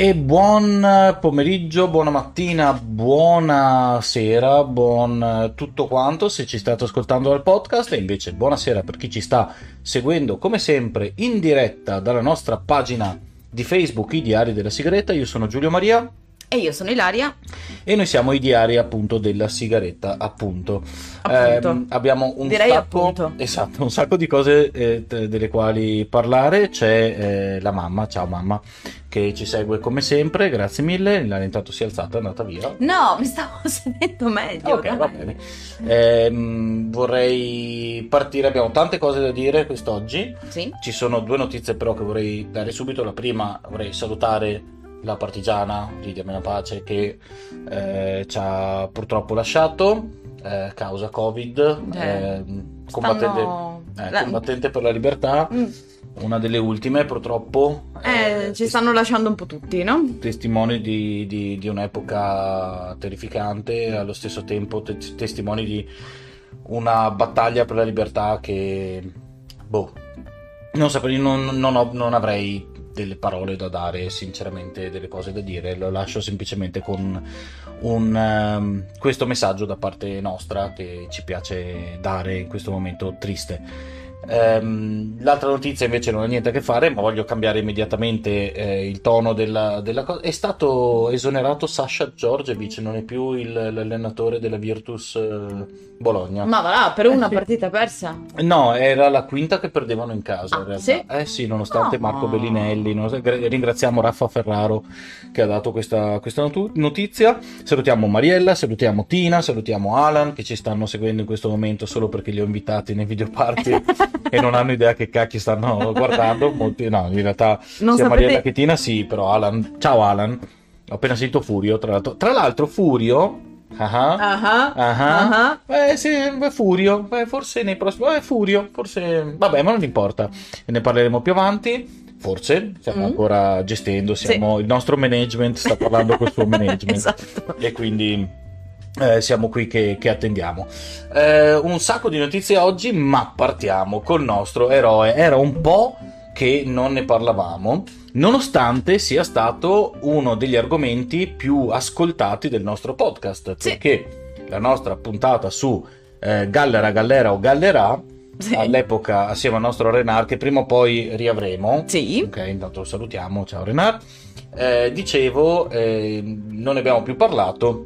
E buon pomeriggio, buona mattina, buona sera, buon tutto quanto se ci state ascoltando dal podcast e invece buonasera per chi ci sta seguendo come sempre in diretta dalla nostra pagina di Facebook I Diari della Sigaretta. Io sono Giulio Maria. E io sono Ilaria. E noi siamo i diari appunto della sigaretta, appunto. appunto. Eh, abbiamo un Direi sacco, appunto. esatto, un sacco di cose eh, delle quali parlare. C'è eh, la mamma, ciao mamma, che ci segue come sempre, grazie mille. Ilaria intanto si è alzata, è andata via. No, mi stavo sedendo meglio. Ok, dai. va bene. Ehm, vorrei partire, abbiamo tante cose da dire quest'oggi. Sì. Ci sono due notizie però che vorrei dare subito. La prima vorrei salutare la partigiana Lidia Menapace che eh, ci ha purtroppo lasciato eh, causa Covid, Eh, eh, combattente, eh, la- combattente per la libertà, Mm. una delle ultime purtroppo. Eh, ci stanno lasciando un po' tutti, no? testimoni di, di- di un'epoca terrificante e allo stesso tempo te- testimoni di una battaglia per la libertà che, boh, non saprei, non, non ho- non avrei delle parole da dare, sinceramente, delle cose da dire, lo lascio semplicemente con un, ehm, questo messaggio da parte nostra che ci piace dare in questo momento triste. Ehm, l'altra notizia invece non ha niente a che fare, ma voglio cambiare immediatamente eh, il tono della, della cosa. È stato esonerato Sasha Giorgevic, non è più il- l'allenatore della Virtus eh, Bologna. Ma va là, per una Eh, sì. partita persa. No, era la quinta che perdevano in casa Ah, in realtà. sì? Eh sì, nonostante No. Marco Bellinelli, nonostante- ringraziamo Raffa Ferraro che ha dato questa, questa notizia. Salutiamo Mariella, salutiamo Tina, salutiamo Alan che ci stanno seguendo in questo momento solo perché li ho invitati nei video party e non hanno idea che cacchio stanno guardando. Molti, no, in realtà Non sia sapete... Mariella che Tina sì, però Alan. Ciao Alan. Ho appena sentito Furio, tra l'altro. Tra l'altro Furio... ah ah, Ah, eh sì, beh, Furio, Beh, forse nei prossimi... Eh, Furio, forse... Vabbè, ma non importa, ne parleremo più avanti, forse, stiamo Mm. ancora gestendo, siamo... il nostro management sta parlando col suo management esatto. e quindi eh, siamo qui che, che attendiamo. Eh, un sacco di notizie oggi, ma partiamo col nostro eroe. Era un po' che non ne parlavamo, nonostante sia stato uno degli argomenti più ascoltati del nostro podcast, Sì. perché la nostra puntata su eh, Gallera, Gallera o Gallerà, Sì. all'epoca assieme al nostro Renar, che prima o poi riavremo, Sì. Ok, intanto lo salutiamo, ciao Renar. Eh, dicevo, eh, non ne abbiamo più parlato,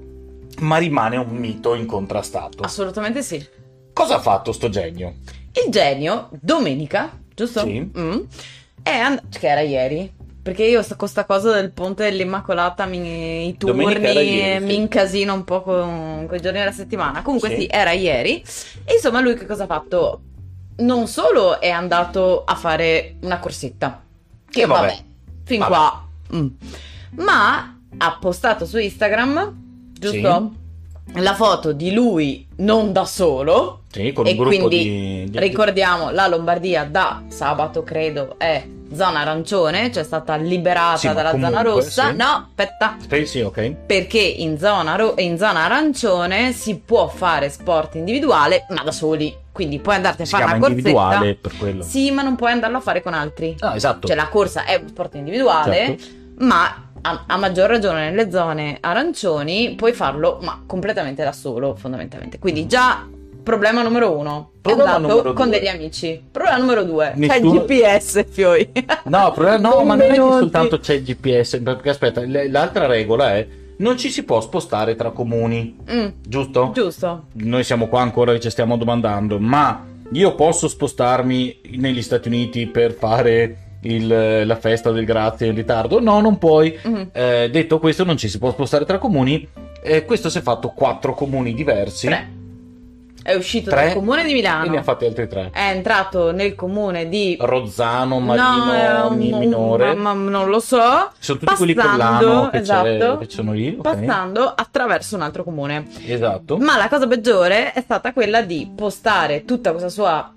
ma rimane un mito incontrastato. Assolutamente sì. Cosa ha fatto sto genio? Il genio, domenica, giusto? Sì. Mm, è and- che era ieri. Perché io sto con sta cosa del ponte dell'Immacolata, mi, i turni, ieri, sì. mi incasino un po' con, con i giorni della settimana. Comunque Sì. sì. era ieri. E insomma lui che cosa ha fatto? Non solo è andato a fare una corsetta, che vabbè. vabbè, fin Vabbè. qua, mm. ma ha postato su Instagram, giusto? La foto di lui non da solo, Sì, con E un gruppo quindi di, di- Ricordiamo, la Lombardia da sabato, credo, è zona arancione, cioè è stata liberata Sì, dalla zona comunque, rossa. sì. No, aspetta, Sì, sì, ok. perché in zona, ro- in zona arancione si può fare sport individuale, ma da soli. Quindi puoi andarti a Si fare una corsetta. individuale per quello. Sì, ma non puoi andarlo a fare con altri. Ah, esatto. Cioè la corsa è un sport individuale, Certo. ma a, a maggior ragione nelle zone arancioni puoi farlo, ma completamente da solo, fondamentalmente. Quindi già problema numero uno. Problema andato numero con due. degli amici. Problema numero due. C'è il Nessuno- GPS, Fioi. No, però- no, ma non è che soltanto c'è il GPS, perché aspetta, l'altra regola è non ci si può spostare tra comuni, Mm, giusto? giusto. Noi siamo qua ancora che ci stiamo domandando, ma io posso spostarmi negli Stati Uniti per fare il- la festa del grazie in ritardo? No, non puoi. Mm. Eh, detto questo, non ci si può spostare tra comuni. Eh, questo si è fatto quattro comuni diversi. Tre. È uscito Tre. dal comune di E ne ha Milano. fatti altri tre. È entrato nel comune di Rozzano, Marino, No, Mi- no, Minore. ma- ma non lo so. Sono tutti quelli con Passando, l'ano che, esatto. che sono lì. ok. Passando attraverso un altro comune. Esatto. Ma la cosa peggiore è stata quella di postare tutta questa sua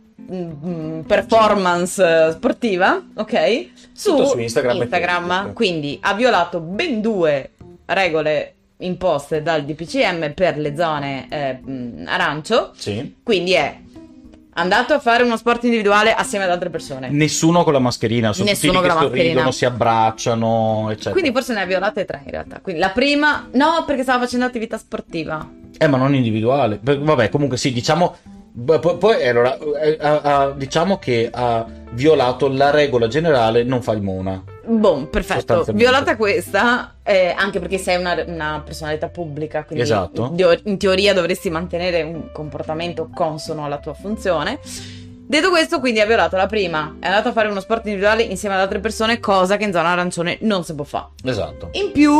performance eh, sportiva, ok? Su, su Instagram Instagram. Facebook. Quindi ha violato ben due regole imposte dal DPCM per le zone eh, mm, arancio. Sì. Quindi è Andato a fare uno sport individuale assieme ad altre persone. Nessuno con la mascherina, sono Nessuno tutti che mascherina. sorridono, si abbracciano, eccetera. Quindi forse ne ha violate tre in realtà. Quindi la prima, no, perché stava facendo attività sportiva. Eh, ma non individuale. Vabbè, comunque sì, diciamo. Beh, Poi, poi, allora, eh, ha- ha- diciamo che ha violato la regola generale non fai mona. Boh, perfetto. Violata questa, eh, anche perché sei una, una personalità pubblica, quindi Esatto. in teoria dovresti mantenere un comportamento consono alla tua funzione. Detto questo, quindi ha violato la prima, è andato a fare uno sport individuale insieme ad altre persone, cosa che in zona arancione non si può fare. Esatto. In più,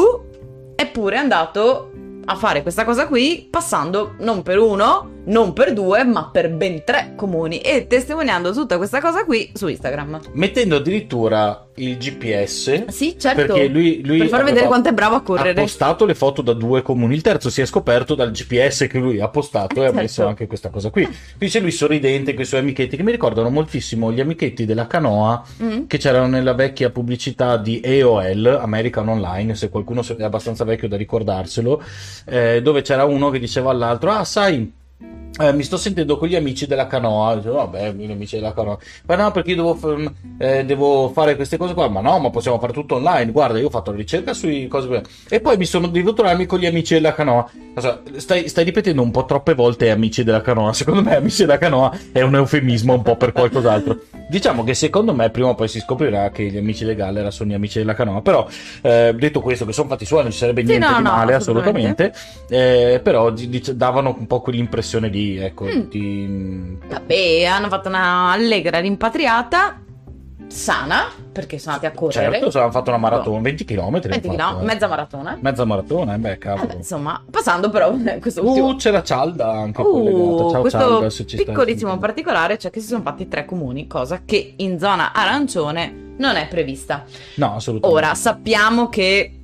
è pure andato a fare questa cosa qui passando non per uno, non per due, ma per ben tre comuni e testimoniando tutta questa cosa qui su Instagram. Mettendo addirittura il GPS. Sì, certo. Perché lui, lui per far vedere quanto è bravo a Ha correre. postato le foto da due comuni. Il terzo si è scoperto dal GPS che lui ha postato e ha Certo. messo anche questa cosa qui. Qui c'è lui sorridente con i suoi amichetti che mi ricordano moltissimo gli amichetti della canoa Mm. che c'erano nella vecchia pubblicità di AOL, American Online, se qualcuno è abbastanza vecchio da ricordarselo, eh, dove c'era uno che diceva all'altro, ah sai, eh, mi sto sentendo con gli amici della canoa, Dicevo, vabbè, gli amici della canoa, ma no perché io devo, f- eh, devo fare queste cose qua, ma no, ma possiamo fare tutto online, guarda, io ho fatto la ricerca sui cose e poi mi sono dovuto trovarmi con gli amici della canoa. Cosa- Stai, stai ripetendo un po' troppe volte amici della canoa, secondo me amici della canoa è un eufemismo un po' per qualcos'altro. Diciamo che secondo me prima o poi si scoprirà che gli amici del Gallera sono gli amici della canoa, però eh, detto questo che sono fatti suoi non ci sarebbe Sì, niente no, di no, male assolutamente. assolutamente, eh, però dic- davano un po' quell'impressione ecco, Mm. di... Vabbè, hanno fatto una allegra rimpatriata, sana, perché sono andati a correre. Certo, hanno fatto una maratona, 20 km. 20 km, mezza maratona. Mezza maratona, eh, beh, Eh cavolo. beh, insomma, passando però eh, questo ultimo Uh, c'era Cialda anche collegata. Uh, Ciao questo Cialda, se ci piccolissimo particolare, cioè che si sono fatti tre comuni, cosa che in zona arancione non è prevista. No, assolutamente. Ora, sappiamo che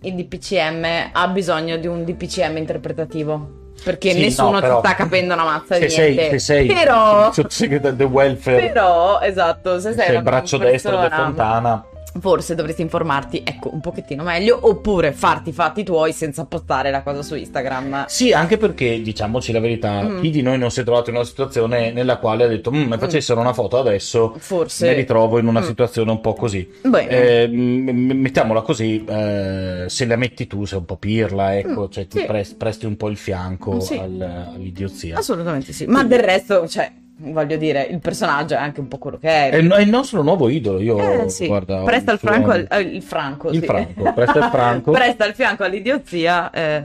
il DPCM ha bisogno di un DPCM interpretativo. Perché Sì, nessuno no, però- ti sta capendo una mazza se di sei, niente. se sei però, il sottosegretario del welfare, però, esatto, se se sei sei il braccio destro di persona- Fontana, forse dovresti informarti, ecco, un pochettino meglio, oppure farti i fatti tuoi senza postare la cosa su Instagram. Sì, anche perché, diciamoci la verità, Mm. chi di noi non si è trovato in una situazione nella quale ha detto, "Mm, mi facessero una foto adesso, Forse. mi ritrovo in una Mm. situazione un po' così. Beh, Eh, mettiamola così, eh, se la metti tu sei un po' pirla, ecco, Mm, cioè ti sì. pres- presti un po' il fianco Sì. al- all'idiozia. assolutamente sì. Ma del resto, cioè, voglio dire, il personaggio è anche un po' quello che è. È il, è il nostro nuovo idolo, io Eh, sì. guarda, Presta il suo- franco al, il franco, Il sì. franco, presta il franco. Presta il fianco all'idiozia eh,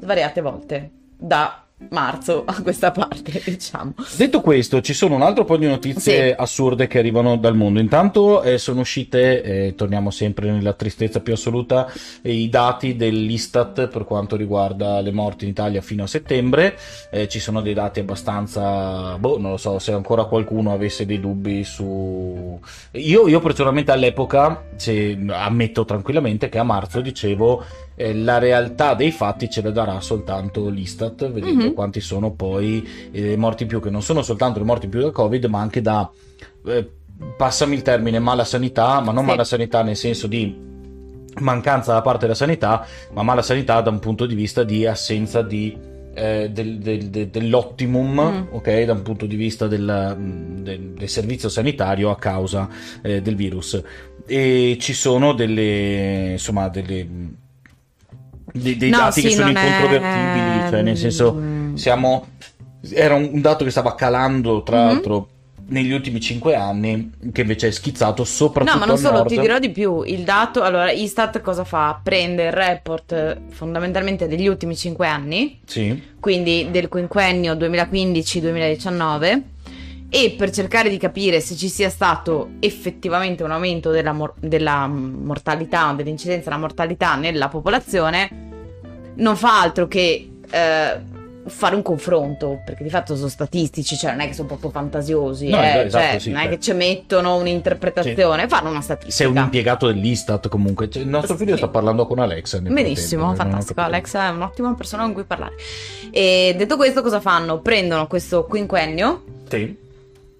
svariate volte da marzo a questa parte, diciamo. Detto questo, ci sono un altro po' di notizie Sì. assurde che arrivano dal mondo. Intanto eh, sono uscite, eh, torniamo sempre nella tristezza più assoluta, eh, i dati dell'Istat per quanto riguarda le morti in Italia fino a settembre. Eh, ci sono dei dati abbastanza, boh, non lo so, se ancora qualcuno avesse dei dubbi su... Io, io personalmente all'epoca, se- ammetto tranquillamente che a marzo dicevo eh, la realtà dei fatti ce la darà soltanto l'Istat, vedendo Mhm. quanti sono poi eh, morti in più, che non sono soltanto le morti in più da Covid, ma anche da, eh, passami il termine, mala sanità, ma non Sì. mala sanità nel senso di mancanza da parte della sanità, ma mala sanità da un punto di vista di assenza di... eh, del, del- del- dell'optimum, Mm. ok, da un punto di vista del, mm, del- del servizio sanitario a causa eh, del virus. E ci sono delle, insomma, delle, mm, dei, dei No, dati che sì, sono non è- incontrovertibili, cioè nel senso Mm. siamo era un dato che stava calando tra Mhm. l'altro negli ultimi cinque anni che invece è schizzato soprattutto No, ma non solo, nord. ti dirò di più. Il dato, allora, Istat cosa fa? Prende il report eh, fondamentalmente degli ultimi 5 anni, sì quindi del quinquennio 2015-2019, e per cercare di capire se ci sia stato effettivamente un aumento della, mor- della mortalità, dell'incidenza della mortalità nella popolazione, non fa altro che eh, fare un confronto, perché di fatto sono statistici, cioè non è che sono proprio fantasiosi, No, eh, esatto, cioè, sì, non è cioè. che ci mettono un'interpretazione, fanno una statistica. sei un impiegato dell'Istat comunque Cioè, il nostro figlio Sì. sta parlando con Alexa Benissimo, ho fantastico. Alexa è un'ottima persona con cui parlare. E detto questo, cosa fanno? Prendono questo quinquennio, sì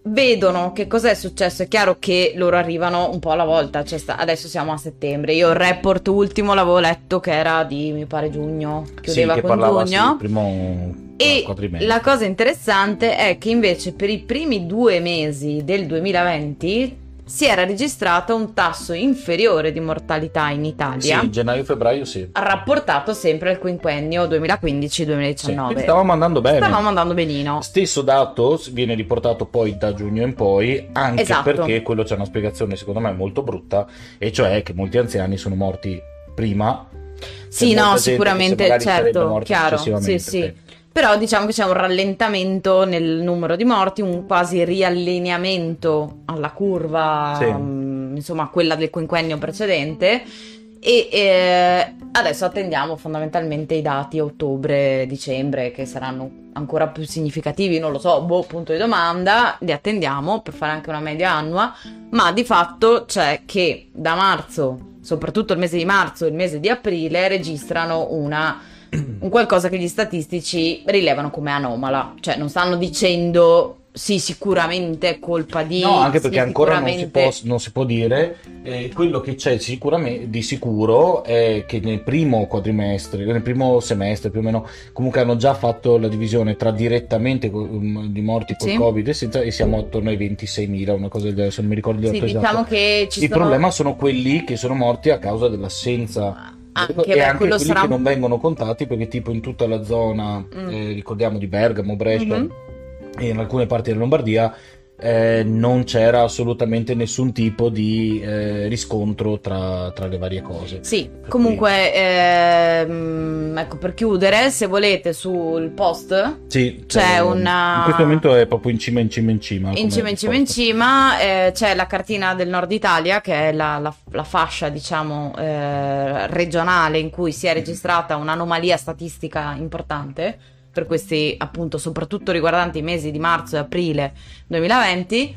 vedono che cos'è successo. È chiaro che loro arrivano un po' alla volta. Cioè sta- adesso siamo a settembre. Io il report ultimo l'avevo letto che era di mi pare giugno, sì chiudeva che con sì, giugno. il primo E la cosa interessante è che invece per i primi due mesi del 2020 si era registrato un tasso inferiore di mortalità in Italia, Sì, gennaio-febbraio sì. rapportato sempre al quinquennio Sì, 2015-2019. quindi stavamo andando bene. Stavamo andando benino. Stesso dato viene riportato poi da giugno in poi, anche Esatto. perché quello c'è una spiegazione secondo me molto brutta, e cioè che molti anziani sono morti prima. Sì, per no, sicuramente, certo, chiaro. Sì, sì. Però diciamo che c'è un rallentamento nel numero di morti, un quasi riallineamento alla curva, Sì. mm, insomma, quella del quinquennio precedente. E eh, adesso attendiamo fondamentalmente i dati ottobre-dicembre che saranno ancora più significativi, non lo so, boh, punto di domanda, li attendiamo per fare anche una media annua, ma di fatto c'è che da marzo, soprattutto il mese di marzo e il mese di aprile, registrano una, un qualcosa che gli statistici rilevano come anomala, cioè non stanno dicendo sì, sicuramente è colpa di... No, anche perché sì, ancora non si, può, non si può dire. eh, quello che c'è sicuramente di sicuro è che nel primo quadrimestre, nel primo semestre più o meno, comunque hanno già fatto la divisione tra direttamente um, di morti col Sì. Covid e senza, e siamo attorno ai 26.000, una cosa del genere, se non mi ricordo Sì, dato diciamo esatto. che ci Il sono... problema sono quelli che sono morti a causa dell'assenza Anche, e beh, anche quelli sarà che non vengono contati perché tipo in tutta la zona, Mm. eh, ricordiamo di Bergamo, Brescia Mhm. e in alcune parti della Lombardia eh, non c'era assolutamente nessun tipo di eh, riscontro tra, tra le varie cose. Sì, Per comunque, ehm, ecco, per chiudere, se volete sul post, Sì, C'è cioè, una- In questo momento è proprio in cima, in cima, in cima. in cima, in cima, in cima, eh, c'è la cartina del nord Italia, che è la, la- la fascia, diciamo, eh, regionale in cui si è registrata un'anomalia statistica importante, per questi, appunto, soprattutto riguardanti i mesi di marzo e aprile 2020,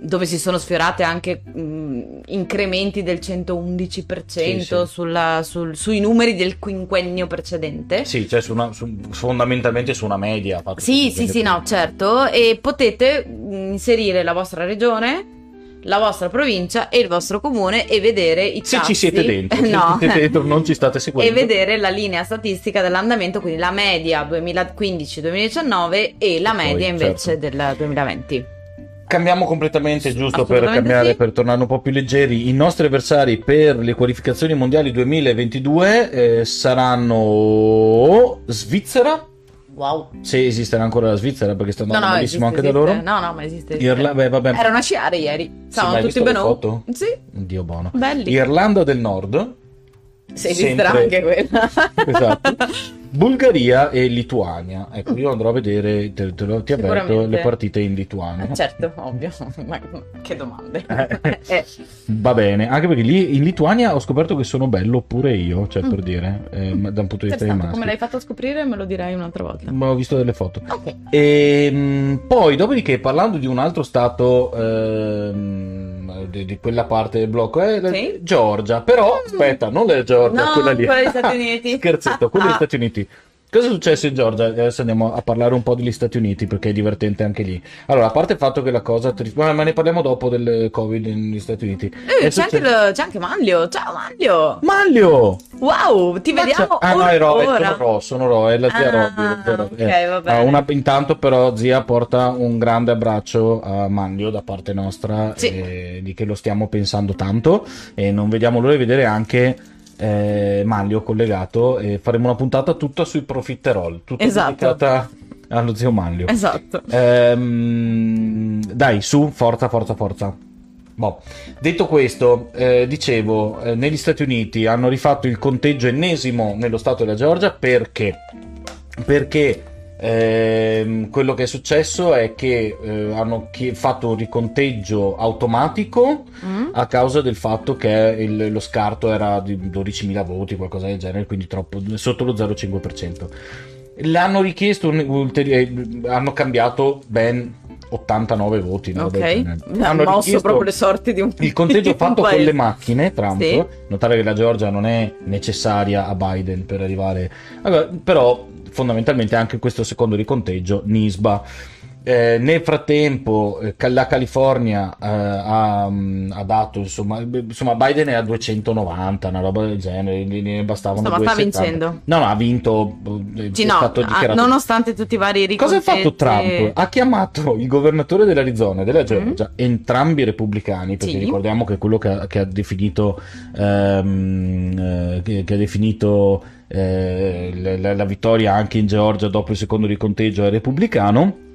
dove si sono sfiorate anche mh, incrementi del 111% Sì, sì. sulla- sul- sui numeri del quinquennio precedente. Sì, cioè su una- su- fondamentalmente su una media. Sì, sì, sì, no, certo. E potete inserire la vostra regione, la vostra provincia e il vostro comune e vedere i Se tassi. ci siete dentro, se no. ci siete dentro, non ci state E seguendo. vedere la linea statistica dell'andamento, quindi la media 2015-2019 e la E poi, media invece certo. del 2020. Cambiamo completamente, giusto per cambiare, sì. per tornare un po' più leggeri. I nostri avversari per le qualificazioni mondiali 2022 eh, saranno Svizzera, Wow. se esisterà ancora la Svizzera perché sta No, andando no, malissimo esiste, anche da loro. esiste. No, no, ma esiste. esiste. Irla- beh, vabbè. Erano a sciare ieri. Stavano hai tutti bene. foto? Sì, Dio buono. belli. Irlanda del Nord, Sì, esisterà sempre- anche quella. esatto. Bulgaria e Lituania. Ecco, io andrò a vedere, te, te lo- ti avverto, le partite in Lituania. Eh, certo, ovvio. Ma che domande. Eh. Eh, Va bene, anche perché lì in Lituania ho scoperto che sono bello pure io, cioè per dire, eh, da un punto di vista di maschi. come l'hai fatto a scoprire me lo direi un'altra volta. Ma ho visto delle foto. Ok. E mh, poi, dopodiché, parlando di un altro stato ehm, di, di quella parte del blocco, è la- Sì. Georgia. Però, aspetta, non la Georgia, No, quella lì. quella degli Stati Uniti. Scherzetto, quella degli Ah. Stati Uniti. Cosa è successo in Georgia? Adesso andiamo a parlare un po' degli Stati Uniti perché è divertente anche lì. Allora, a parte il fatto che la cosa. tri- Ma ma ne parliamo dopo del Covid negli Stati Uniti. Eh, c'è, anche lo- c'è anche Manlio. Ciao Manlio. Maglio! Wow, ti vediamo Ah, no, è Ro, è- ora. sono Ro, sono Ro, è la zia Ah, Robby. ok, Eh. va bene. Ah, una- intanto però zia porta un grande abbraccio a Manlio da parte nostra, Sì. eh, di che lo stiamo pensando tanto e non vediamo l'ora di vedere anche eh, Manlio collegato e faremo una puntata tutta sui profiterol, tutta Esatto. dedicata allo zio Manlio. Esatto. Ehm, dai, su, forza, forza, forza. Boh. Detto questo, eh, dicevo, eh, negli Stati Uniti hanno rifatto il conteggio ennesimo nello stato della Georgia perché? Perché ehm, quello che è successo è che eh, hanno chi- fatto un riconteggio automatico Mm? a causa del fatto che il- lo scarto era di 12.000 voti, qualcosa del genere, quindi troppo, sotto lo 0,5%. L'hanno richiesto, un ulteriore, hanno cambiato ben 89 voti. roba Ok. Hanno mosso proprio le sorti di un il conteggio fatto con le macchine, Trump. Sì. Notare che la Georgia non è necessaria a Biden per arrivare. Allora, però, fondamentalmente, anche questo secondo riconteggio, Nisba. Eh, nel frattempo eh, la California eh, ha, mm, ha, dato insomma, insomma, Biden è a 290 una roba del genere ne bastavano insomma sta vincendo no no ha vinto eh, sì, no, ha, nonostante tutti i vari ricontesti cosa ha fatto Trump? ha chiamato il governatore dell'Arizona e della Georgia mm. entrambi repubblicani perché sì. ricordiamo che è quello che ha, che ha definito ehm, eh, che, che, ha definito eh, la, la vittoria anche in Georgia dopo il secondo riconteggio è repubblicano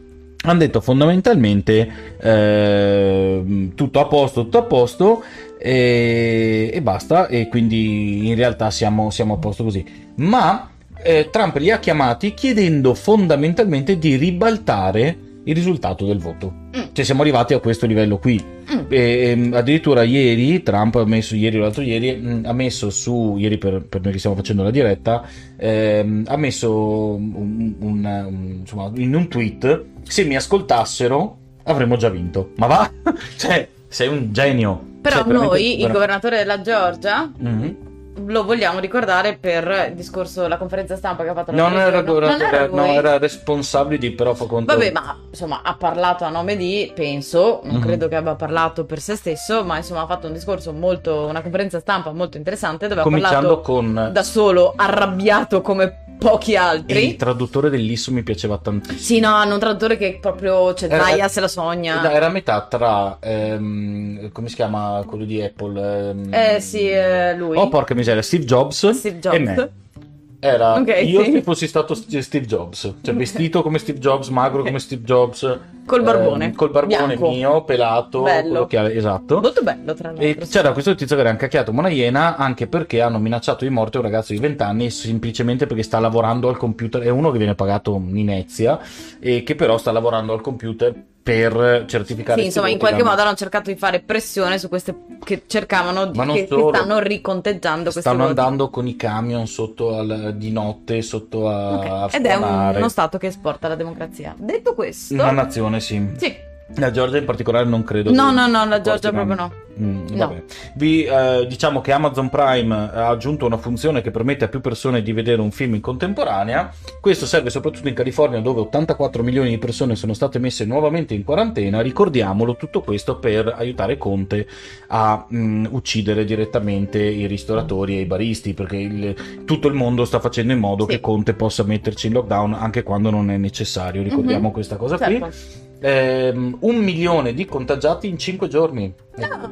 hanno detto fondamentalmente eh, tutto a posto, tutto a posto e, e basta e quindi in realtà siamo, siamo a posto così. Ma eh, Trump li ha chiamati chiedendo fondamentalmente di ribaltare il risultato del voto. Mm. Cioè siamo arrivati a questo livello qui. Mm. E, ehm, addirittura ieri Trump ha messo, ieri o l'altro ieri, mh, mm, ha messo su, ieri per, per, noi che stiamo facendo la diretta, ehm, ha messo un, un, un, insomma, in un tweet, se mi ascoltassero avremmo già vinto. Ma va? cioè, sei un genio. Però cioè, noi, il governatore della Georgia, mm-hmm lo vogliamo ricordare per il discorso, la conferenza stampa che ha fatto la non era, non era, no, era responsabile di però fa conto. Vabbè, ma insomma ha parlato a nome di, penso, non mm-hmm. credo che abbia parlato per se stesso, ma insomma ha fatto un discorso molto, una conferenza stampa molto interessante dove ha parlato con... da solo, arrabbiato come pochi altri. E il traduttore dell'Isso mi piaceva tantissimo. Sì, no, hanno un traduttore che proprio, cioè, era, Daya se la sogna. Era a metà tra, ehm, come si chiama quello di Apple? Ehm... Eh sì, eh, lui. Oh porca miseria, Steve Jobs, Steve Jobs. e me. Era okay, io sì. se fossi stato Steve Jobs, cioè okay. vestito come Steve Jobs, magro come Steve Jobs. Col barbone. Eh, col barbone Bianco. mio, pelato. Bello. Che, esatto. Molto bello, tra l'altro. E c'era questo tizio che era incacchiato una iena anche perché hanno minacciato di morte un ragazzo di 20 anni semplicemente perché sta lavorando al computer. È uno che viene pagato in Inezia e che però sta lavorando al computer per certificare sì, insomma in qualche modo hanno cercato di fare pressione su queste che cercavano di, che, che, stanno riconteggiando queste stanno andando con i camion sotto al, di notte sotto a, okay. a ed è un, uno stato che esporta la democrazia. Detto questo una nazione sì. sì la Georgia in particolare non credo. No, no, no, la Georgia proprio no. Mm, no. Vi eh, diciamo che Amazon Prime ha aggiunto una funzione che permette a più persone di vedere un film in contemporanea. Questo serve soprattutto in California dove 84 milioni di persone sono state messe nuovamente in quarantena. Ricordiamolo tutto questo per aiutare Conte a mh, mm, uccidere direttamente i ristoratori e i baristi perché il, tutto il mondo sta facendo in modo sì. che Conte possa metterci in lockdown anche quando non è necessario. Ricordiamo mm-hmm. questa cosa certo. qui ehm, un milione di contagiati in 5 giorni.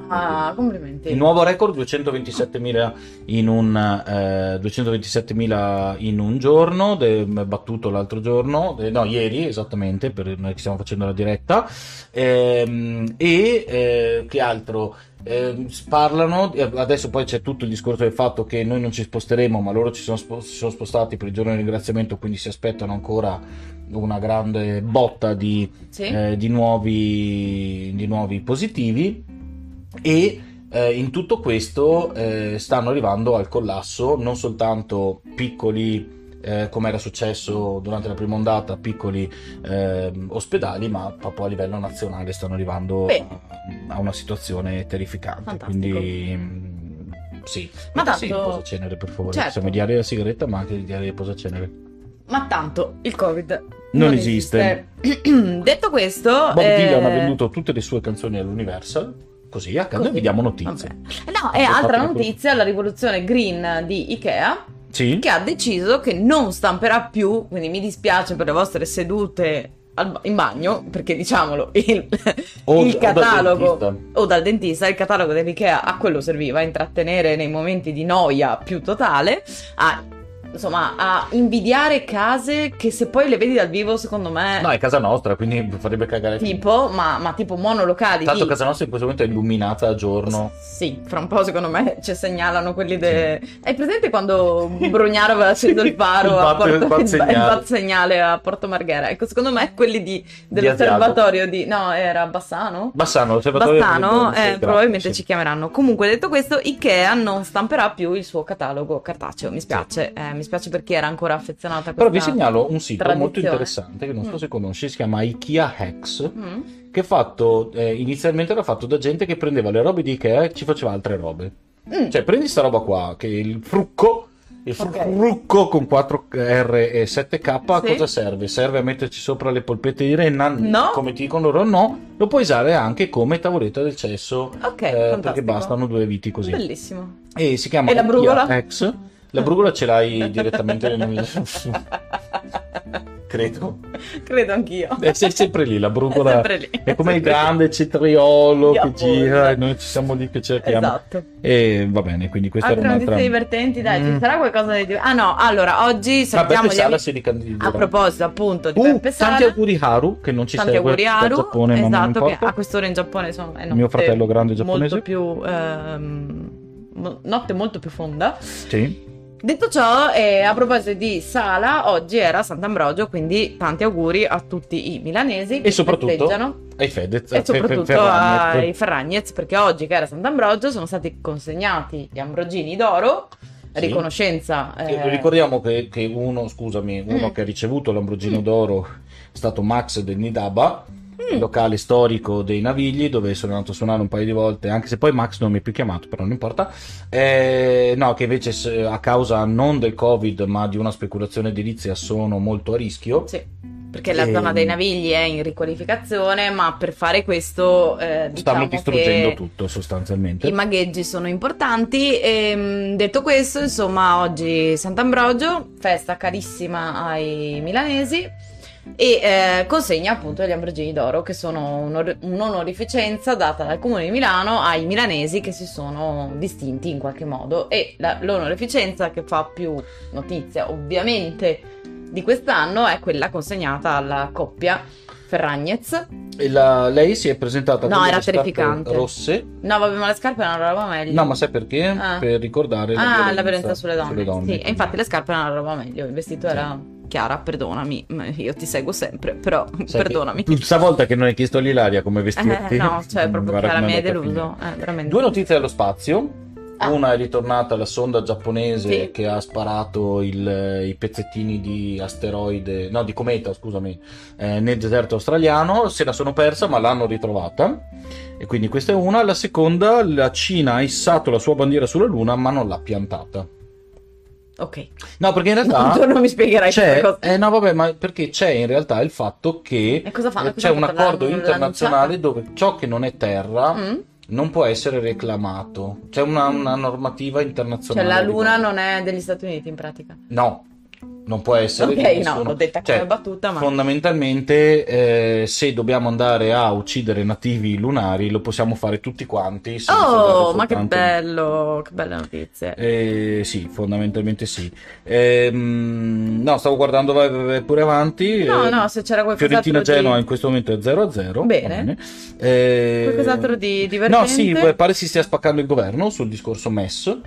Ah, complimenti. Il nuovo record 227.000 in un, eh, 227.000 in un giorno, de, battuto l'altro giorno, de, no, ieri esattamente, per noi che stiamo facendo la diretta. Ehm, e eh, che altro? Eh, parlano adesso poi c'è tutto il discorso del fatto che noi non ci sposteremo ma loro ci sono, si sono spostati per il giorno di ringraziamento quindi si aspettano ancora una grande botta di, sì. eh, di, nuovi, di nuovi, positivi e eh, in tutto questo eh, stanno arrivando al collasso non soltanto piccoli eh, come era successo durante la prima ondata, piccoli eh, ospedali, ma proprio a livello nazionale stanno arrivando a, a, una situazione terrificante. Fantastico. Quindi mm, sì, ma tanto... sì, posacenere per favore. Certo. Possiamo diare la sigaretta, ma anche diare il posacenere. Ma tanto il Covid non, non esiste. esiste. Detto questo, Bob eh... Dylan ha venduto tutte le sue canzoni all'Universal. Così a caso vi diamo notizie. Okay. No, e altra notizia: la rivoluzione green di Ikea. Sì. Che ha deciso che non stamperà più. Quindi mi dispiace per le vostre sedute in bagno, perché diciamolo, il, o, il catalogo o dal, o dal, dentista, il catalogo dell'IKEA a quello serviva, a intrattenere nei momenti di noia più totale, a insomma, a invidiare case che se poi le vedi dal vivo, secondo me. No, è casa nostra, quindi farebbe cagare. Tipo, ma, ma tipo monolocali. Tanto di... casa nostra in questo momento è illuminata a giorno. Sì, fra un po' secondo me ci segnalano quelli de... Sì. Hai presente quando Brugnaro aveva acceso il faro il a Porto... il, bat segnale. il bat segnale a Porto Marghera? Ecco, secondo me quelli di... dell'osservatorio di, di... No, era Bassano? Bassano, l'osservatorio Bassano, di... eh, probabilmente sì. ci chiameranno. Comunque, detto questo, Ikea non stamperà più il suo catalogo cartaceo. Mi spiace, sì. eh, mi spiace per chi era ancora affezionato a questa Però vi segnalo un sito molto interessante che non so mm. se conosci, si chiama Ikea Hacks. Mm. Che è fatto eh, inizialmente era fatto da gente che prendeva le robe di Ikea e ci faceva altre robe. Mm. Cioè, prendi sta roba qua, che è il frucco Il frucco con 4R e 7K a Sì. cosa serve? Serve a metterci sopra le polpette di renna? No. Come ti dicono loro, no. Lo puoi usare anche come tavoletta del cesso. Ok, eh, perché bastano due viti così. Bellissimo. E si chiama E la brugola? X. La brugola ce l'hai direttamente nel... Credo. Credo anch'io. È se- sempre lì, la È brugola. sempre lì. È come il grande cetriolo che gira e noi ci siamo lì che cerchiamo. Esatto. E va bene, quindi questa Altre era notizie un'altra... divertenti, dai, Mm. ci sarà qualcosa di. Ah no, allora, oggi salutiamo gli Sala si ricandiderà. A proposito, appunto, di Uh, Beppe tanti Sala. auguri Haru, che non ci Tanti segue auguri Haru, Giappone, ma esatto, che importa. a quest'ora in Giappone sono, è Mio fratello grande giapponese. molto più ehm, notte molto più fonda. Sì. Detto ciò, eh, a proposito di Sala, oggi era Sant'Ambrogio, quindi tanti auguri a tutti i milanesi che E soprattutto ai Fedez. e soprattutto Ferragnez. ai Ferragnez, perché oggi che era Sant'Ambrogio sono stati consegnati gli ambrogini d'oro, Sì. riconoscenza eh, Ricordiamo che, che uno, scusami, uno Mm. che ha ricevuto l'Ambrogino d'Oro è stato Max del Nidaba, Mm. locale storico dei Navigli, dove sono andato a suonare un paio di volte, anche se poi Max non mi è più chiamato, però non importa. Eh, no, che invece a causa non del Covid, ma di una speculazione edilizia sono molto a rischio. Sì, perché la Ehm. zona dei Navigli è in riqualificazione, ma per fare questo eh, Stanno diciamo distruggendo che tutto sostanzialmente. i magheggi sono importanti. E, detto questo, insomma, oggi Sant'Ambrogio, festa carissima ai milanesi. E eh, consegna appunto gli ambrogini d'oro che sono un'or- un'onorificenza data dal comune di Milano ai milanesi che si sono distinti in qualche modo e la- l'onorificenza che fa più notizia ovviamente di quest'anno è quella consegnata alla coppia Ferragnez. E la- lei si è presentata No, con era terrificante. rosse. No, vabbè, ma le scarpe erano una roba meglio. No, ma sai perché? Ah. Per ricordare Ah, la violenza sulle donne. donne. Sì, e infatti le scarpe erano una roba meglio. Il vestito Sì. era chiara, perdonami, io ti seguo sempre, però Sai perdonami. Stavolta che non hai chiesto all'Ilaria come vestirti. Eh, no, cioè proprio guarda chiara mi hai deluso. Eh. Due notizie dallo spazio. Ah. Una è ritornata la sonda giapponese Sì. che ha sparato il- i pezzettini di asteroide, no, di cometa, scusami, eh, nel deserto australiano. Se la sono persa, ma l'hanno ritrovata. E quindi questa è una. La seconda, la Cina ha issato la sua bandiera sulla Luna, ma non l'ha piantata. Ok. No, perché in realtà non mi spiegherai c'è, cosa. eh, no, vabbè, ma perché c'è in realtà il fatto che eh, c'è un accordo internazionale dove ciò che non è terra Mm? non può essere reclamato. C'è una, una normativa Cioè internazionale. la a luna riguardo. non è degli Stati Uniti in pratica. No, non può essere. Ok, no, l'ho detta Cioè, come battuta, ma... Fondamentalmente, eh, se dobbiamo andare a uccidere nativi lunari, lo possiamo fare tutti quanti. Oh, ma che bello, che belle notizie. Eh, sì, fondamentalmente sì. Ehm, no, stavo guardando, vai, vai, pure avanti. No, Eh, no, se c'era qualcos'altro Fiorentina-Genoa di... in questo momento è 0-0. Bene. Eh, Qualcos'altro di divertente? No, sì, pare si stia spaccando il governo sul discorso MES.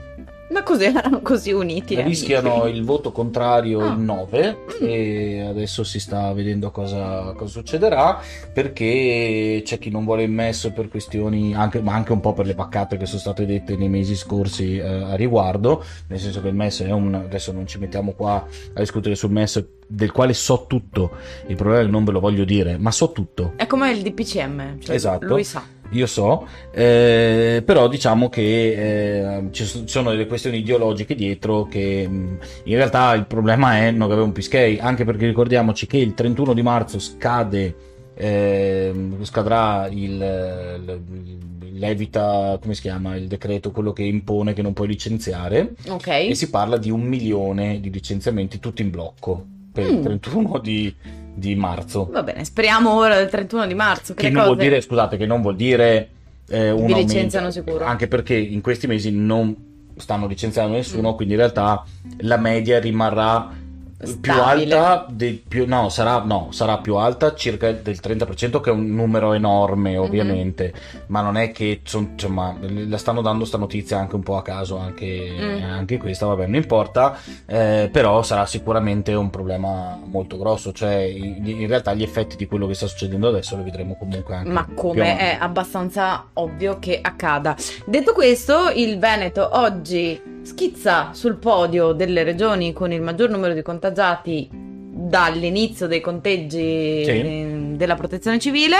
Ma così erano così uniti. Rischiano amici. il voto contrario Ah. in 9 Mm. e adesso si sta vedendo cosa, cosa succederà perché c'è chi non vuole il MES per questioni, anche, ma anche un po' per le baccate che sono state dette nei mesi scorsi eh, a riguardo, nel senso che il MES è un... adesso non ci mettiamo qua a discutere sul MES del quale so tutto, il problema è che non ve lo voglio dire, ma so tutto. È come il DPCM. Cioè Esatto. Lui sa. Io so, eh, però diciamo che eh, ci so- ci sono delle questioni ideologiche dietro che mh, in realtà il problema è non avere un pischei, anche perché ricordiamoci che il 31 di marzo scade, ehm, scadrà il, il- il levita, come si chiama, il decreto, quello che impone che non puoi licenziare Ok. e si parla di un milione di licenziamenti tutti in blocco per il Mm. 31 di, di marzo. Va bene, speriamo ora del 31 di marzo. Che, Che non vuol cose- dire, scusate, che non vuol dire eh, un Vi aumento, licenziano sicuro. Anche perché in questi mesi non stanno licenziando nessuno, Mm. quindi in realtà la media rimarrà più Stabile. alta, del- più- no, sarà, no, sarà più alta circa del 30%, che è un numero Mhm. enorme ovviamente, ma non è che insomma, la stanno dando sta notizia anche un po' a caso, anche, Mm. anche questa, vabbè, non importa, eh, però sarà sicuramente un problema molto grosso, cioè in, in realtà gli effetti di quello che sta succedendo adesso lo vedremo comunque anche Ma più come è abbastanza ovvio che accada. Detto questo, il Veneto oggi schizza sul podio delle regioni con il maggior numero di contagiati dall'inizio dei conteggi Sì. della protezione civile.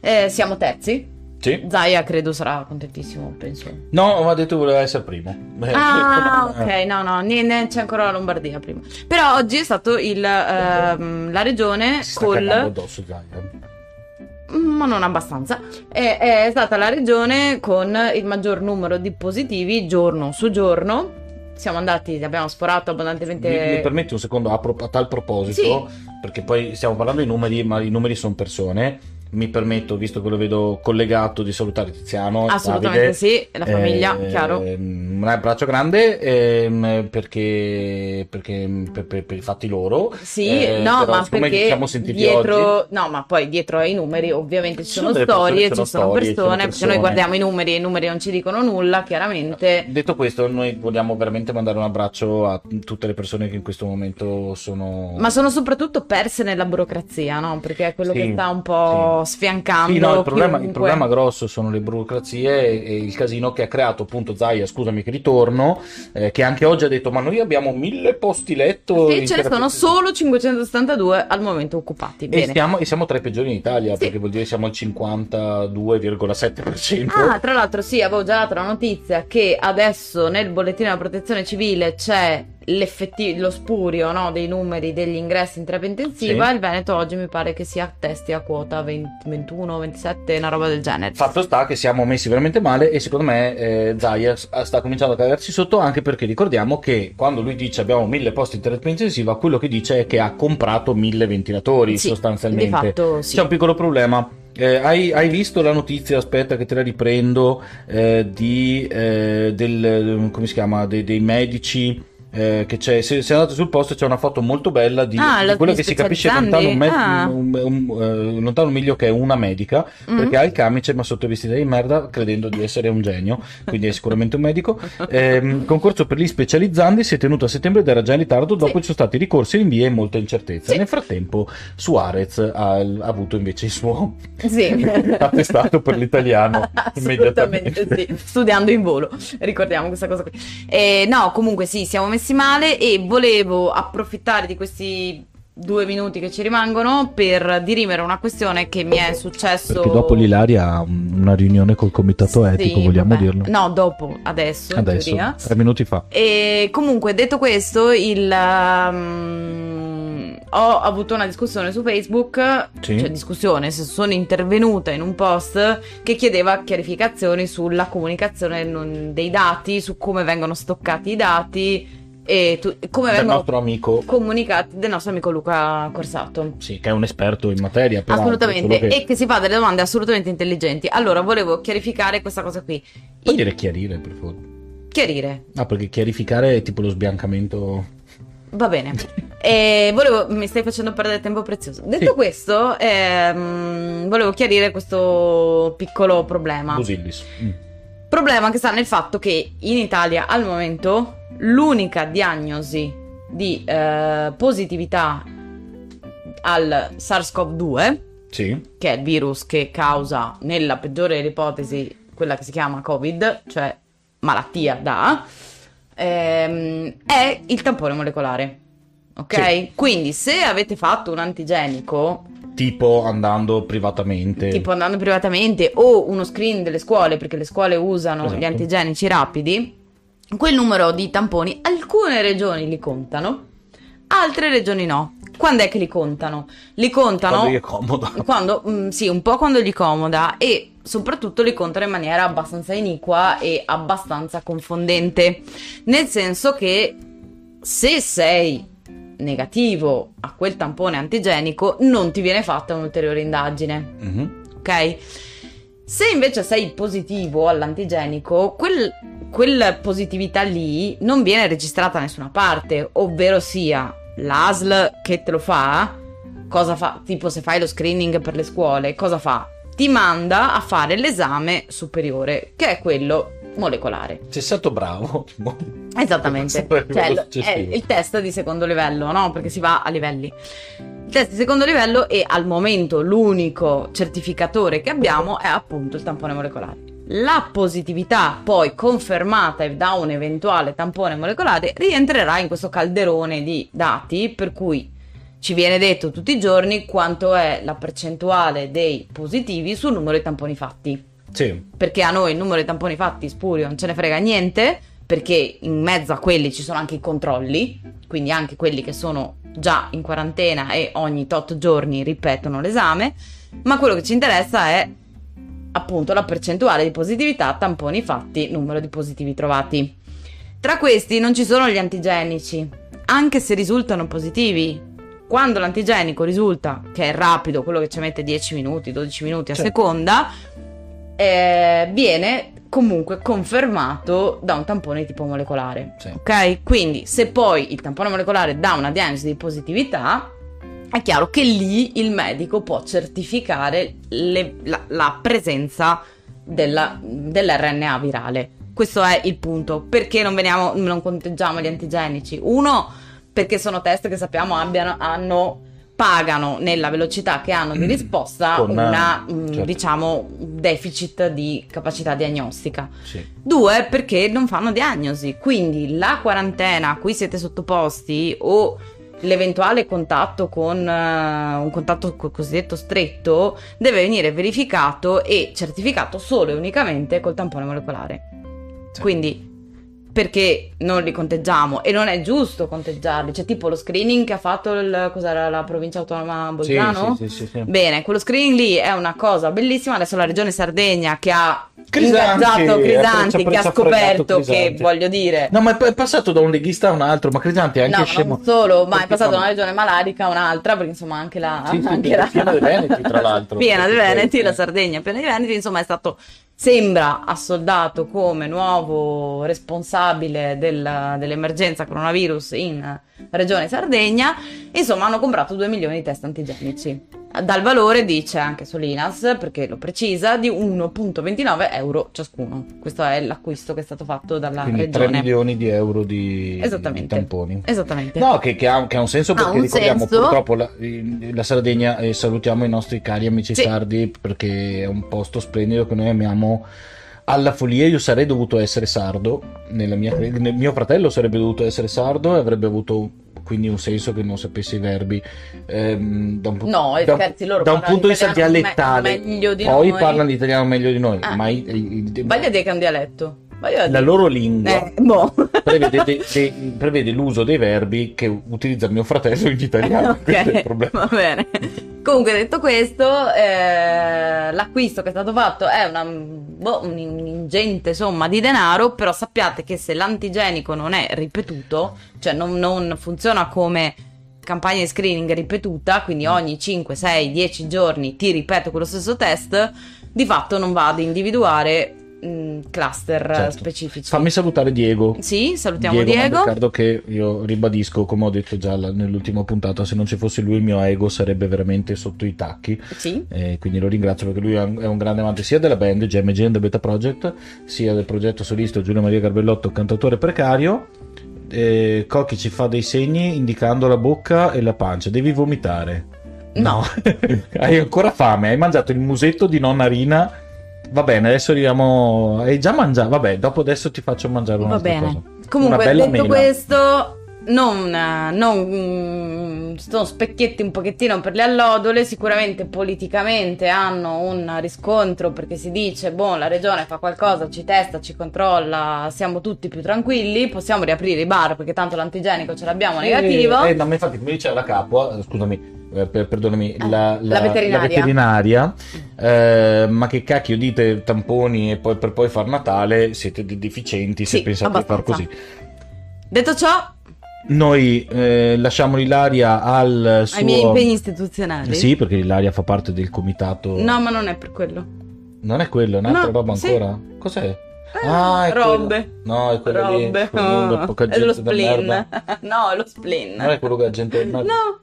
Eh, siamo terzi. Sì. Zaya credo sarà contentissimo, penso. No, mi ha detto che voleva essere primo. Ah, ok, no, no, c'è ancora la Lombardia prima. Però oggi è stato il, ehm, la regione Si col... addosso, dai. eh. ma non abbastanza. È, è stata la regione con il maggior numero di positivi giorno su giorno. Siamo andati, abbiamo sporato abbondantemente. Mi, mi permetti un secondo a, pro- a tal proposito, perché poi stiamo parlando di numeri, ma i numeri sono persone. Mi permetto, visto che lo vedo collegato, di salutare Tiziano. Assolutamente Davide. sì, la famiglia, Eh, chiaro. Un abbraccio grande ehm, perché, perché per, per- per i fatti loro. Sì, Eh, no, però ma perché ci siamo sentiti dietro, oggi, no, ma poi dietro ai numeri ovviamente ci sono, sono delle persone, storie, ci sono storie, persone, perché persone. noi guardiamo i numeri e i numeri non ci dicono nulla, chiaramente. detto questo, noi vogliamo veramente mandare un abbraccio a tutte le persone che in questo momento sono. Ma sono soprattutto perse nella burocrazia, no? Perché è quello Sì, che sta un po' sfiancando. Sì, no, il problema, il problema grosso sono le burocrazie e, e il casino che ha creato appunto Zaia, scusami che ritorno, eh, che anche oggi ha detto ma noi abbiamo mille posti letto. Sì, ce ne sono solo 572 al momento occupati. E siamo, e siamo tra i peggiori in Italia, Sì. perché vuol dire siamo al 52,7%. Ah, tra l'altro sì, avevo già dato la notizia che adesso nel bollettino della protezione civile c'è lo spurio no, dei numeri degli ingressi in terapia intensiva. Sì. Il Veneto oggi mi pare che si attesti a quota 20 21, 27, una roba del genere. Fatto sta che siamo messi veramente male e secondo me eh, Zaia s- sta cominciando a cagarci sotto anche perché ricordiamo che quando lui dice abbiamo mille posti in terapia intensiva, quello che dice è che ha comprato mille ventilatori Sì, sostanzialmente. Di fatto sì. C'è un piccolo problema. Eh, hai, hai visto la notizia? Aspetta, che te la riprendo. eh, di eh, del come si chiama? De- dei medici. Eh, che c'è, se, se andate sul posto c'è una foto molto bella di, Ah, di quello che si capisce lontano un, me- Ah. un- un- eh, lontano un miglio che è una medica Mm. perché ha il camice ma sotto vestita di merda credendo di essere un genio quindi è sicuramente un medico Ehm, concorso per gli specializzandi si è tenuto a settembre ed era già in ritardo dopo Sì. ci sono stati ricorsi rinvii e molta incertezza Sì. nel frattempo Suarez ha, ha avuto invece il suo Sì. attestato per l'italiano immediatamente sì, studiando in volo, ricordiamo questa cosa qui. Eh, no, comunque sì, siamo messi male e volevo approfittare di questi due minuti che ci rimangono per dirimere una questione che mi è successo... perché dopo l'Ilaria ha una riunione col comitato Sì, etico vogliamo vabbè. dirlo No, dopo, adesso, adesso tre minuti fa E comunque, detto questo, il, um, ho avuto una discussione su Facebook, Sì. cioè discussione, sono intervenuta in un post che chiedeva chiarificazioni sulla comunicazione dei dati, su come vengono stoccati i dati e tu- come del nostro amico comunicati del nostro amico Luca Corsato. sì, che è un esperto in materia peraltro, Assolutamente, che- e che si fa delle domande assolutamente intelligenti. Allora, volevo chiarificare questa cosa qui. puoi Il- dire chiarire per favore Chiarire, Ah, perché chiarificare è tipo lo sbiancamento. Va bene. E volevo, mi stai facendo perdere tempo prezioso. Detto Sì. questo, ehm, volevo chiarire questo piccolo problema. Busillis. Mm. Problema che sta nel fatto che in Italia al momento l'unica diagnosi di eh, positività al SARS-CoV-2, Sì. che è il virus che causa, nella peggiore delle ipotesi, quella che si chiama Covid, cioè malattia da, ehm, è il tampone molecolare. Ok? Sì. Quindi se avete fatto un antigenico, Tipo andando privatamente. tipo andando privatamente o uno screen delle scuole, perché le scuole usano Esatto. gli antigenici rapidi, quel numero di tamponi, alcune regioni li contano, altre regioni no. Quando è che li contano? Li contano Quando gli è comodo. quando, mm, sì, un po' quando gli comoda e soprattutto li contano in maniera abbastanza iniqua e abbastanza confondente. Nel senso che se sei negativo a quel tampone antigenico non ti viene fatta un'ulteriore indagine, Mhm. ok? Se invece sei positivo all'antigenico, quel, quella positività lì non viene registrata da nessuna parte, ovvero sia l'ASL che te lo fa, cosa fa? Tipo se fai lo screening per le scuole, cosa fa? Ti manda a fare l'esame superiore, che è quello molecolare. Sei stato bravo. Esattamente, cioè è il test di secondo livello, no? Perché si va a livelli. Il test di secondo livello e al momento l'unico certificatore che abbiamo è appunto il tampone molecolare. La positività poi confermata da un eventuale tampone molecolare rientrerà in questo calderone di dati per cui ci viene detto tutti i giorni quanto è la percentuale dei positivi sul numero di tamponi fatti. Sì. perché a noi il numero di tamponi fatti spurio non ce ne frega niente, perché in mezzo a quelli ci sono anche i controlli, quindi anche quelli che sono già in quarantena e ogni tot giorni ripetono l'esame, ma quello che ci interessa è appunto la percentuale di positività, tamponi fatti, numero di positivi trovati. Tra questi non ci sono gli antigenici, anche se risultano positivi. Quando l'antigenico risulta che è rapido, quello che ci mette 10 minuti, 12 minuti a Certo. seconda, eh, viene comunque confermato da un tampone di tipo molecolare. Sì. Ok? Quindi se poi il tampone molecolare dà una diagnosi di positività, è chiaro che lì il medico può certificare le- la, la presenza della- dell'RNA virale. Questo è il punto. Perché non, veniamo, non conteggiamo gli antigenici? Uno, perché sono test che sappiamo abbiano, hanno, pagano nella velocità che hanno di risposta Con, una, mm, certo. diciamo, deficit di capacità diagnostica. Sì. Due, perché non fanno diagnosi. Quindi la quarantena a cui siete sottoposti o l'eventuale contatto con eh, un contatto co- cosiddetto stretto deve venire verificato e certificato solo e unicamente col tampone molecolare. Sì. Quindi perché non li conteggiamo e non è giusto conteggiarli, c'è tipo lo screening che ha fatto il, cos'era, la provincia autonoma Bolzano? sì, sì, sì, sì. Bene, quello screening lì è una cosa bellissima. Adesso la regione Sardegna che ha ingaggiato Crisanti, che ha scoperto che voglio dire. No, ma è passato da un leghista a un altro, ma Crisanti è anche No, scemo. non solo, ma è passato da una regione malarica a un'altra, perché insomma anche la. Sì, sì, anche perché piena di Veneti, tra l'altro. Piena di Veneti, la eh. Sardegna piena di Veneti, insomma è stato. Sembra assoldato come nuovo responsabile del- dell'emergenza coronavirus in regione Sardegna. Insomma, hanno comprato 2 milioni di test antigenici. Dal valore, dice anche Solinas, perché lo precisa, di 1,29 euro ciascuno. Questo è l'acquisto che è stato fatto dalla Quindi 3 regione. milioni di euro di, Esattamente. di tamponi. Esattamente. No, che, che ha, che ha un senso perché un ricordiamo senso. purtroppo la, la Sardegna e salutiamo i nostri cari amici Sì. sardi perché è un posto splendido che noi amiamo alla follia. Io sarei dovuto essere sardo, nella mia, nel mio fratello sarebbe dovuto essere sardo e avrebbe avuto quindi un senso che non sapesse i verbi. Ehm, da un, pu- No, da, scherzi, da un punto di vista me- dialettale. di Poi noi. parlano l'italiano meglio di noi, Ah. ma i- i- i- dire che è un dialetto. La loro lingua Eh, boh. prevede, de- de- prevede l'uso dei verbi che utilizza mio fratello in italiano. Questo è il problema. va bene. Comunque, detto questo, eh, l'acquisto che è stato fatto è una, boh, un- un'ingente somma di denaro, però sappiate che se l'antigenico non è ripetuto, cioè non, non funziona come campagna di screening ripetuta, quindi Mm. ogni 5, 6, 10 giorni ti ripeto quello stesso test, di fatto non va ad individuare cluster eh, Certo. specifici. Fammi salutare Diego. Sì, salutiamo Diego, Diego. Riccardo che io ribadisco, come ho detto già nell'ultima puntata, se non ci fosse lui il mio ego sarebbe veramente sotto i tacchi. Sì. E quindi lo ringrazio perché lui è un, grande amante sia della band GMG and the Beta Project, sia del progetto solista Giulio Maria Garbellotto, cantatore precario. E Cocchi ci fa dei segni indicando la bocca e la pancia. Devi vomitare. No. hai ancora fame? Hai mangiato il musetto di nonna Rina? Va bene, adesso arriviamo. Hai già mangiato? Vabbè, dopo adesso ti faccio mangiare una Va bene. cosa. Comunque, detto mela. questo, non, non mm, sono specchietti un pochettino per le allodole. Sicuramente politicamente hanno un riscontro perché si dice: boh, la regione fa qualcosa, ci testa, ci controlla, siamo tutti più tranquilli. Possiamo riaprire i bar perché tanto l'antigenico ce l'abbiamo negativo. Eh, no, infatti, come diceva la capo, scusami, eh, per- perdonami, Eh, la, la veterinaria. veterinaria, eh, ma che cacchio dite tamponi e poi per poi far Natale siete deficienti se Sì, pensate di far abbastanza. così. Detto ciò, Noi eh, lasciamo l'Ilaria al suo... ai miei impegni istituzionali. Sì, perché l'Ilaria fa parte del comitato... No, ma non è per quello. Non è quello, è un'altra No, roba sì. ancora? Cos'è? Eh, Ah, è quello- robe. No, è quello lì. Robe. quello- Oh, è lo spleen. No, è lo spleen. Non è quello che la gente... No. No,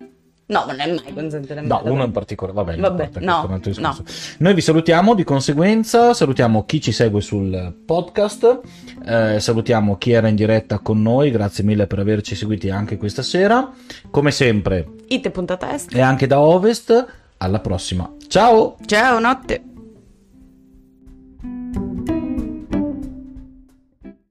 non è mai consentire No, uno in particolare, vabbè, Vabbè, no, no. Noi vi salutiamo di conseguenza, salutiamo chi ci segue sul podcast, eh, salutiamo chi era in diretta con noi, grazie mille per averci seguiti anche questa sera. Come sempre, Ite.test. e anche da Ovest, alla prossima. Ciao! Ciao, notte.